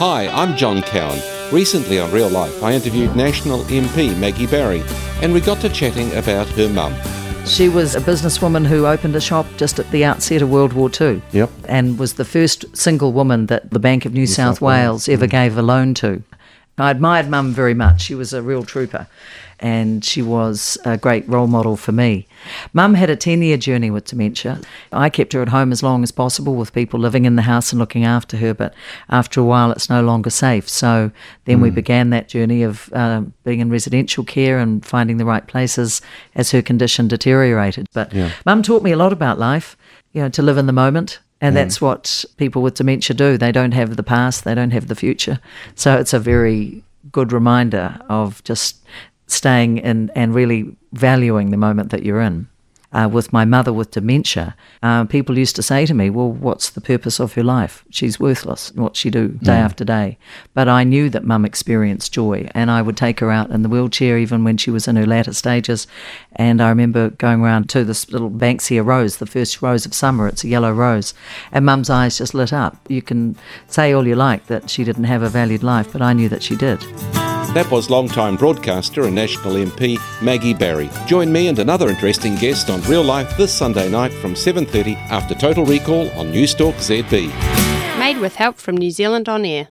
Hi, I'm John Cowan. Recently on Real Life, I interviewed National MP Maggie Barry, and we got to chatting about her mum. She was a businesswoman who opened a shop just at the outset of World War II. Yep. And was the first single woman that the Bank of New, South, South Wales, Wales ever mm. gave a loan to. I admired Mum very much. She was a real trooper and she was a great role model for me. Mum had a 10 year journey with dementia. I kept her at home as long as possible with people living in the house and looking after her, but after a while it's no longer safe. So then we began that journey of uh, being in residential care and finding the right places as her condition deteriorated. But Mum taught me a lot about life, you know, to live in the moment. And hmm. that's what people with dementia do. They don't have the past, they don't have the future. So it's a very good reminder of just staying in and really valuing the moment that you're in. Uh, with my mother with dementia, uh, people used to say to me, Well, what's the purpose of her life? She's worthless. What's she do day after day? But I knew that mum experienced joy, and I would take her out in the wheelchair even when she was in her latter stages. And I remember going around to this little Banksia rose, the first rose of summer. It's a yellow rose. And mum's eyes just lit up. You can say all you like that she didn't have a valued life, but I knew that she did. That was long-time broadcaster and National MP Maggie Barry. Join me and another interesting guest on Real Life this Sunday night from 7:30 after Total Recall on Newstalk ZB. Made with help from New Zealand On Air.